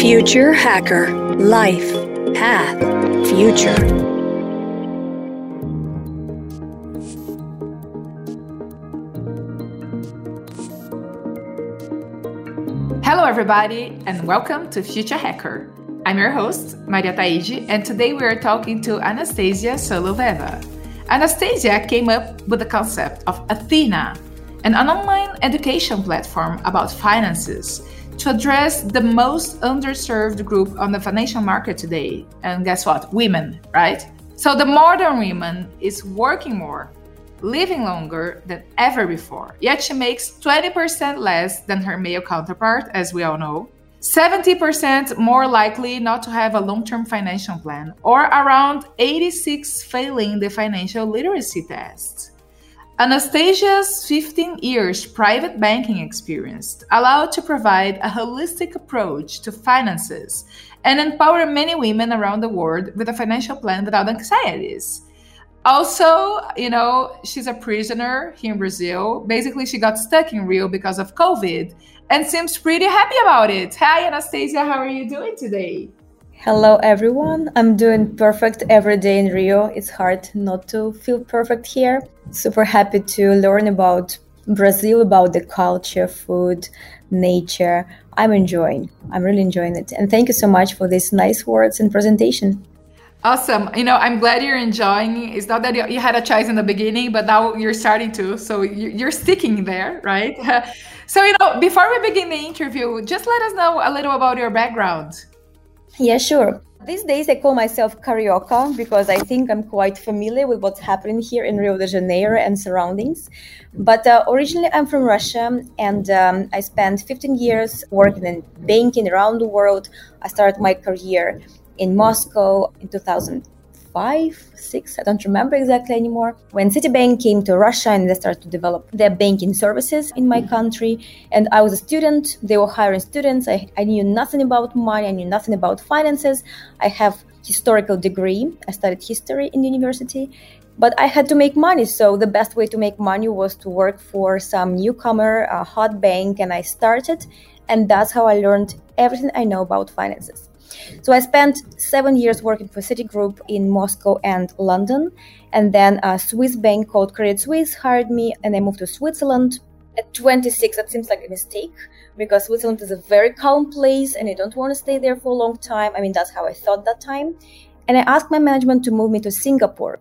Future Hacker Life Path Future. Hello, everybody, and welcome to Future Hacker. I'm your host, Maria Taiji, and today we are talking to Anastasia Soloveva. Anastasia came up with the concept of Athena, an online education platform about finances to address the most underserved group on the financial market today. And guess what? Women, right? So the modern woman is working more, living longer than ever before. Yet she makes 20% less than her male counterpart, as we all know. 70% more likely not to have a long term financial plan, or around 86 failing the financial literacy test. Anastasia's 15 years private banking experience allowed to provide a holistic approach to finances and empower many women around the world with a financial plan without anxieties. Also, you know, she's a prisoner here in Brazil. Basically, she got stuck in Rio because of COVID and seems pretty happy about it. Hi, Anastasia, how are you doing today? Hello, everyone. I'm doing perfect every day in Rio. It's hard not to feel perfect here. Super happy to learn about Brazil, about the culture, food, nature. I'm enjoying. I'm really enjoying it. And thank you so much for these nice words and presentation. Awesome. You know, I'm glad you're enjoying. It's not that you had a choice in the beginning, but now you're starting to. So you're sticking there, right? so, you know, before we begin the interview, just let us know a little about your background. Yeah, sure. These days I call myself Carioca because I think I'm quite familiar with what's happening here in Rio de Janeiro and surroundings. But uh, originally I'm from Russia and um, I spent 15 years working in banking around the world. I started my career in Moscow in 2005, six, I don't remember exactly anymore. When Citibank came to Russia and they started to develop their banking services in my mm-hmm. country, and I was a student, they were hiring students. I, I knew nothing about money, I knew nothing about finances. I have historical degree. I studied history in university, but I had to make money. So the best way to make money was to work for some newcomer, a hot bank, and I started. And that's how I learned everything I know about finances. So I spent seven years working for Citigroup in Moscow and London. And then a Swiss bank called Credit Suisse hired me, and I moved to Switzerland. At 26, that seems like a mistake because Switzerland is a very calm place and I don't want to stay there for a long time. I mean, that's how I thought that time. And I asked my management to move me to Singapore.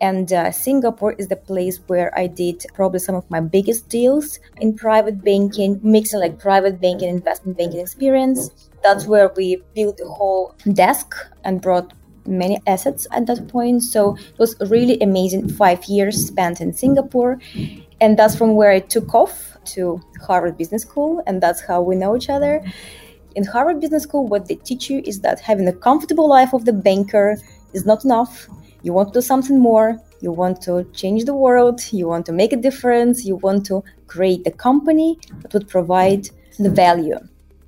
And uh, Singapore is the place where I did probably some of my biggest deals in private banking, mixing like private banking, investment banking experience. That's where we built the whole desk and brought many assets at that point. So it was really amazing five years spent in Singapore. And that's from where I took off to Harvard Business School. And that's how we know each other. In Harvard Business School, what they teach you is that having a comfortable life of the banker is not enough. You want to do something more. You want to change the world. You want to make a difference. You want to create a company that would provide the value.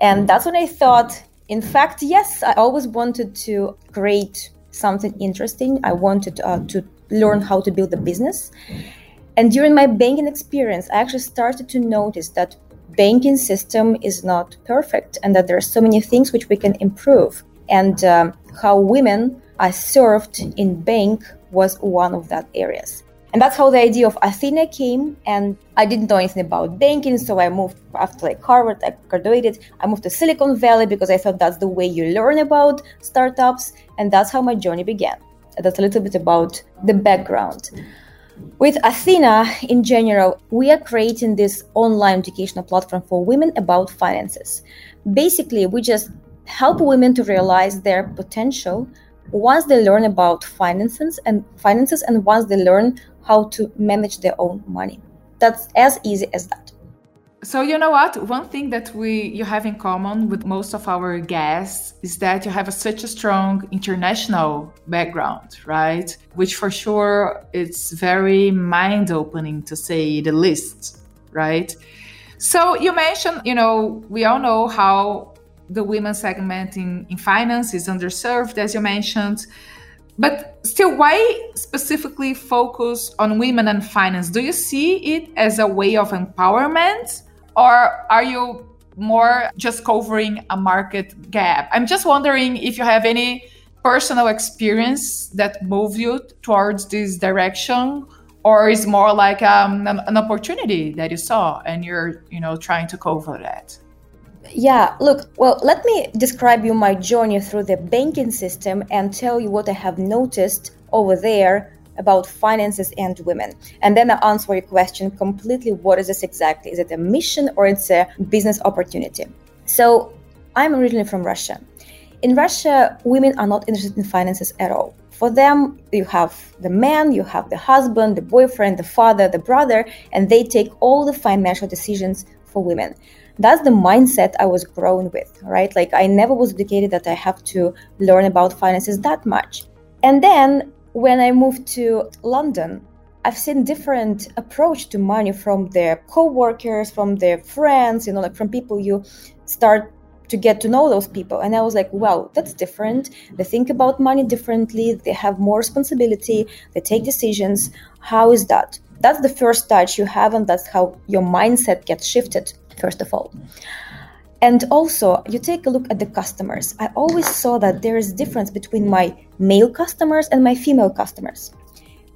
And that's when I thought, in fact, yes, I always wanted to create something interesting. I wanted uh, to learn how to build a business. And during my banking experience, I actually started to notice that banking system is not perfect and that there are so many things which we can improve. And um, how women are served in bank was one of that areas. And that's how the idea of Athena came. And I didn't know anything about banking, so I moved after like Harvard, I graduated. I moved to Silicon Valley because I thought that's the way you learn about startups, and that's how my journey began. That's a little bit about the background. With Athena in general, we are creating this online educational platform for women about finances. Basically, we just help women to realize their potential once they learn about finances and finances and once they learn how to manage their own money. That's as easy as that. So you know what? One thing that we you have in common with most of our guests is that you have a, such a strong international background, right? Which for sure it's very mind-opening to say the least, right? So you mentioned, you know, we all know how the women segment in, in finance is underserved, as you mentioned. But still, why specifically focus on women and finance? Do you see it as a way of empowerment, or are you more just covering a market gap. I'm just wondering if you have any personal experience that moved you towards this direction or is more like um, an, an opportunity that you saw and you're you know trying to cover that yeah, look, well, let me describe you my journey through the banking system and tell you what I have noticed over there about finances and women. And then I answer your question completely what is this exactly? Is it a mission or it's a business opportunity? So, I'm originally from Russia. In Russia, women are not interested in finances at all. For them, you have the man, you have the husband, the boyfriend, the father, the brother, and they take all the financial decisions for women that's the mindset I was grown with, right? Like I never was educated that I have to learn about finances that much. And then when I moved to London, I've seen different approach to money from their co-workers, from their friends, you know, like from people you start to get to know those people. And I was like, wow, that's different. They think about money differently. They have more responsibility. They take decisions. How is that? That's the first touch you have, and that's how your mindset gets shifted first of all. And also, you take a look at the customers. I always saw that there is difference between my male customers and my female customers.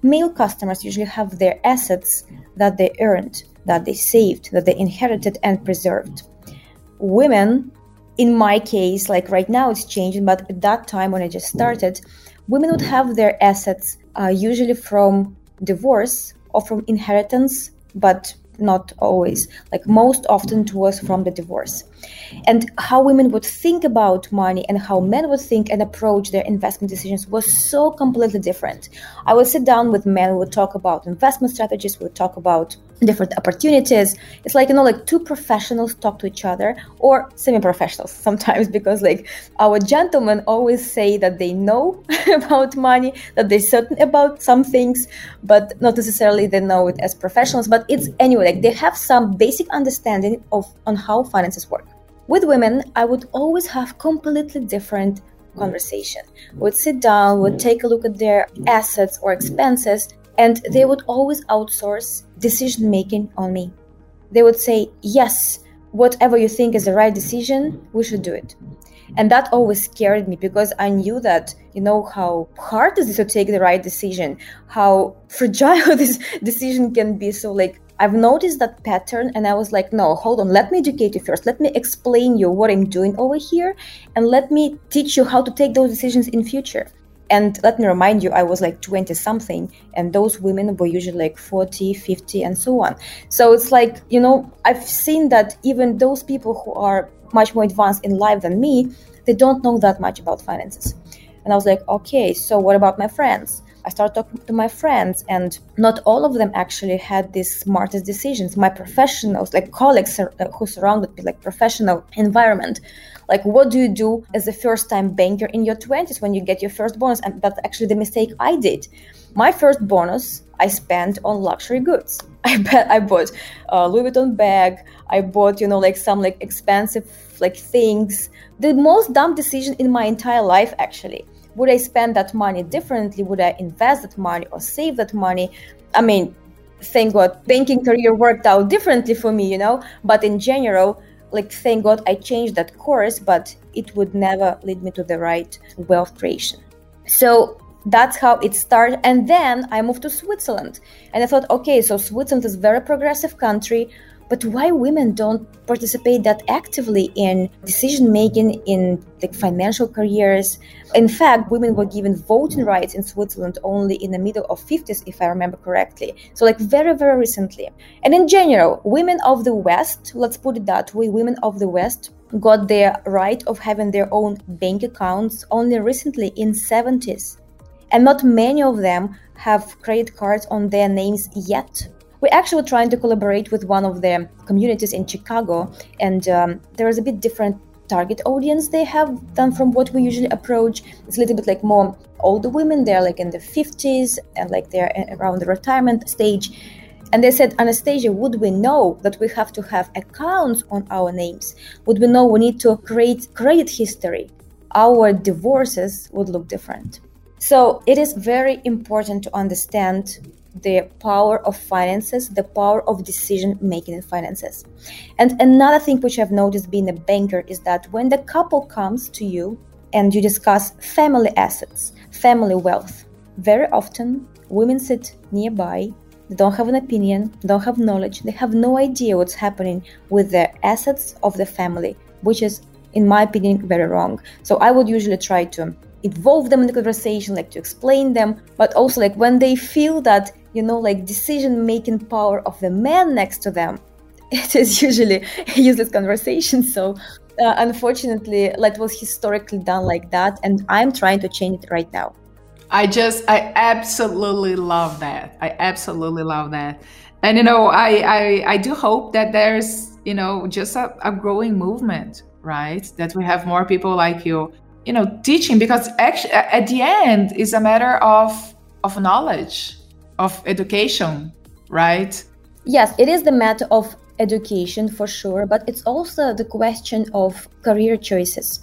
Male customers usually have their assets that they earned, that they saved, that they inherited and preserved. Women, in my case, like right now it's changing, but at that time when I just started, women would have their assets uh, usually from divorce or from inheritance, but not always like most often it was from the divorce. And how women would think about money and how men would think and approach their investment decisions was so completely different. I would sit down with men we would talk about investment strategies we would talk about different opportunities. It's like you know like two professionals talk to each other or semi-professionals sometimes because like our gentlemen always say that they know about money that they're certain about some things but not necessarily they know it as professionals. But it's anyway like they have some basic understanding of on how finances work. With women i would always have completely different conversation. Would sit down would take a look at their assets or expenses and they would always outsource decision making on me. They would say, Yes, whatever you think is the right decision, we should do it. And that always scared me because I knew that, you know, how hard it is to take the right decision, how fragile this decision can be. So, like, I've noticed that pattern and I was like, no, hold on, let me educate you first. Let me explain you what I'm doing over here and let me teach you how to take those decisions in future. And let me remind you, I was like 20 something, and those women were usually like 40, 50, and so on. So it's like, you know, I've seen that even those people who are much more advanced in life than me, they don't know that much about finances. And I was like, okay, so what about my friends? I started talking to my friends, and not all of them actually had these smartest decisions. My professionals, like colleagues uh, who surrounded me, like professional environment, like what do you do as a first time banker in your 20s when you get your first bonus? And that's actually the mistake i did. My first bonus i spent on luxury goods. I bet i bought a louis vuitton bag. I bought you know like some like expensive like things. The most dumb decision in my entire life actually would i spend that money differently? Would i invest that money or save that money? I mean thank god banking career worked out differently for me you know? But in general like thank god i changed that course but it would never lead me to the right wealth creation. So that's how it started. And then i moved to switzerland. And i thought okay so switzerland is a very progressive country but why women don't participate that actively in decision making in the financial careers? In fact women were given voting rights in switzerland only in the middle of 50s if i remember correctly. So like very very recently. And in general women of the west let's put it that way women of the west got their right of having their own bank accounts only recently in 70s and not many of them have credit cards on their names yet we're actually trying to collaborate with one of the communities in Chicago, and um, there is a bit different target audience they have than from what we usually approach. It's a little bit like more older women. They're like in the 50s and like they're around the retirement stage. And they said, Anastasia, would we know that we have to have accounts on our names? Would we know we need to create credit history? Our divorces would look different. So it is very important to understand the power of finances, the power of decision making in finances. And another thing which I've noticed being a banker is that when the couple comes to you and you discuss family assets, family wealth, very often women sit nearby, they don't have an opinion, don't have knowledge, they have no idea what's happening with the assets of the family, which is, in my opinion, very wrong. So I would usually try to involve them in the conversation, like to explain them, but also like when they feel that, you know, like decision making power of the man next to them, it is usually a useless conversation. So uh, unfortunately, that was historically done like that, and I'm trying to change it right now. I just, I absolutely love that. I absolutely love that. And, you know, I, I, I do hope that there's, you know, just a, a growing movement, right? That we have more people like you, you know, teaching because actually at the end is a matter of, of knowledge, of education, right? Yes, it is the matter of education for sure, but it's also the question of career choices.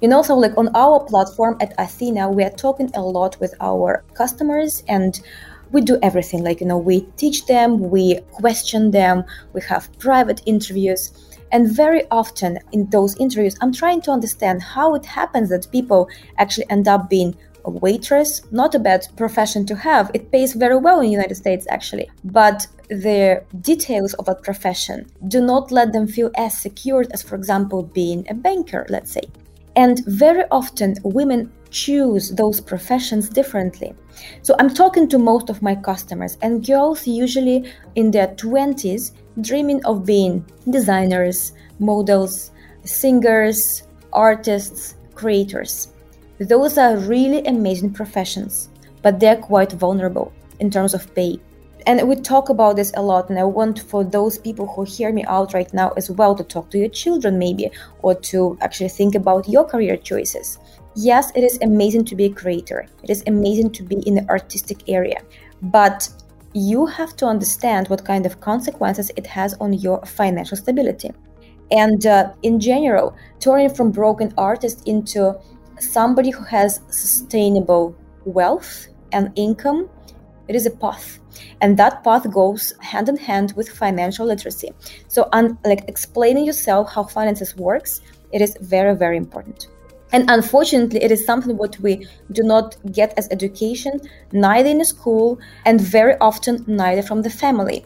You know, so like on our platform at Athena, we are talking a lot with our customers and we do everything like you know we teach them we question them we have private interviews and very often in those interviews i'm trying to understand how it happens that people actually end up being waitress not a bad profession to have it pays very well in the united states actually but the details of that profession do not let them feel as secure as for example being a banker let's say and very often women choose those professions differently. So I'm talking to most of my customers, and girls usually in their 20s dreaming of being designers, models, singers, artists, creators. Those are really amazing professions, but they're quite vulnerable in terms of pay. And we talk about this a lot and i want for those people who hear me out right now as well to talk to your children maybe or to actually think about your career choices. Yes it is amazing to be a creator. It is amazing to be in the artistic area but you have to understand what kind of consequences it has on your financial stability. And uh, in general turning from broken artist into somebody who has sustainable wealth and income it is a path. And that path goes hand in hand with financial literacy. So un- like explaining yourself how finances works it is very very important. And unfortunately it is something what we do not get as education neither in school and very often neither from the family.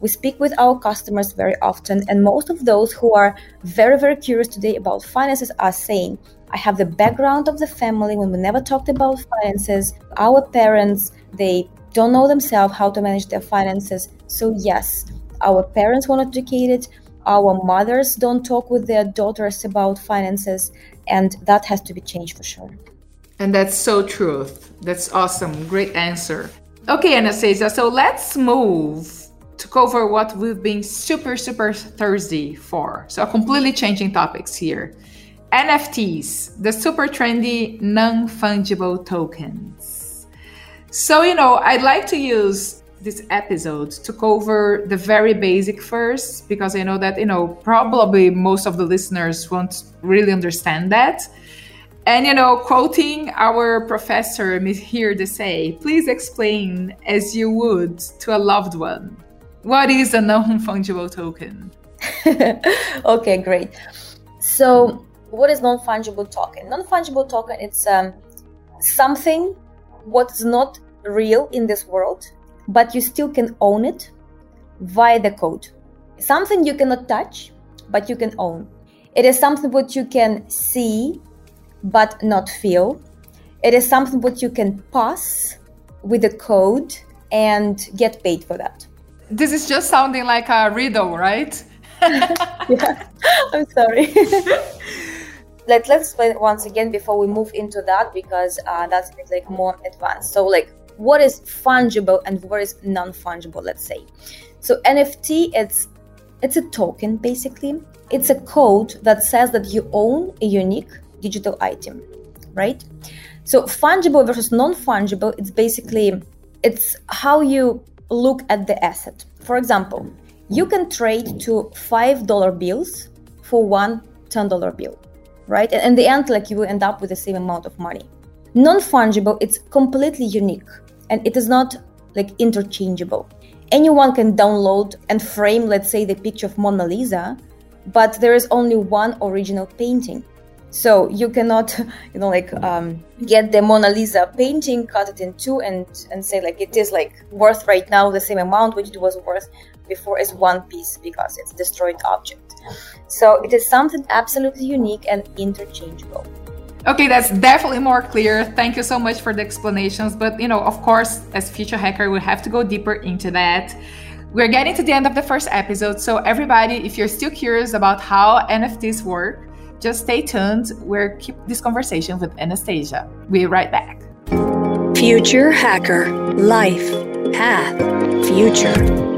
We speak with our customers very often and most of those who are very very curious today about finances are saying i have the background of the family when we never talked about finances our parents they don't know themselves how to manage their finances. So, yes, our parents were not educated, our mothers don't talk with their daughters about finances, and that has to be changed for sure. And that's so true. That's awesome. Great answer. Okay, Anastasia, so let's move to cover what we've been super, super thirsty for. So, completely changing topics here. NFTs, the super trendy non fungible tokens. So, you know, I'd like to use this episode to cover the very basic first, because I know that, you know, probably most of the listeners won't really understand that. And, you know, quoting our professor here to say, please explain as you would to a loved one. What is a non fungible token? okay, great. So, what is non fungible token? Non fungible token it's um, something what's not real in this world, but you still can own it via the code. Something you cannot touch, but you can own. It is something what you can see, but not feel. It is something what you can pass with the code and get paid for that. This is just sounding like a riddle, right? yeah, I'm sorry. Let, let's explain once again before we move into that because uh, that's like more advanced. So, like, what is fungible and what is non-fungible let's say? So nft it's it's a token basically. It's a code that says that you own a unique digital item right? So fungible versus non-fungible it's basically it's how you look at the asset. For example you can trade five dollar bills for one ten dollar bill right and in the end like you will end up with the same amount of money non-fungible it's completely unique and it is not like interchangeable. Anyone can download and frame, let's say, the picture of Mona Lisa, but there is only one original painting. So you cannot, you know, like um, get the Mona Lisa painting, cut it in two, and and say like it is like worth right now the same amount which it was worth before as one piece because it's destroyed object. So it is something absolutely unique and interchangeable. Okay, that's definitely more clear. Thank you so much for the explanations. But, you know, of course, as Future Hacker, we have to go deeper into that. We're getting to the end of the first episode. So, everybody, if you're still curious about how NFTs work, just stay tuned. We'll keep this conversation with Anastasia. We'll be right back. Future Hacker Life Path Future.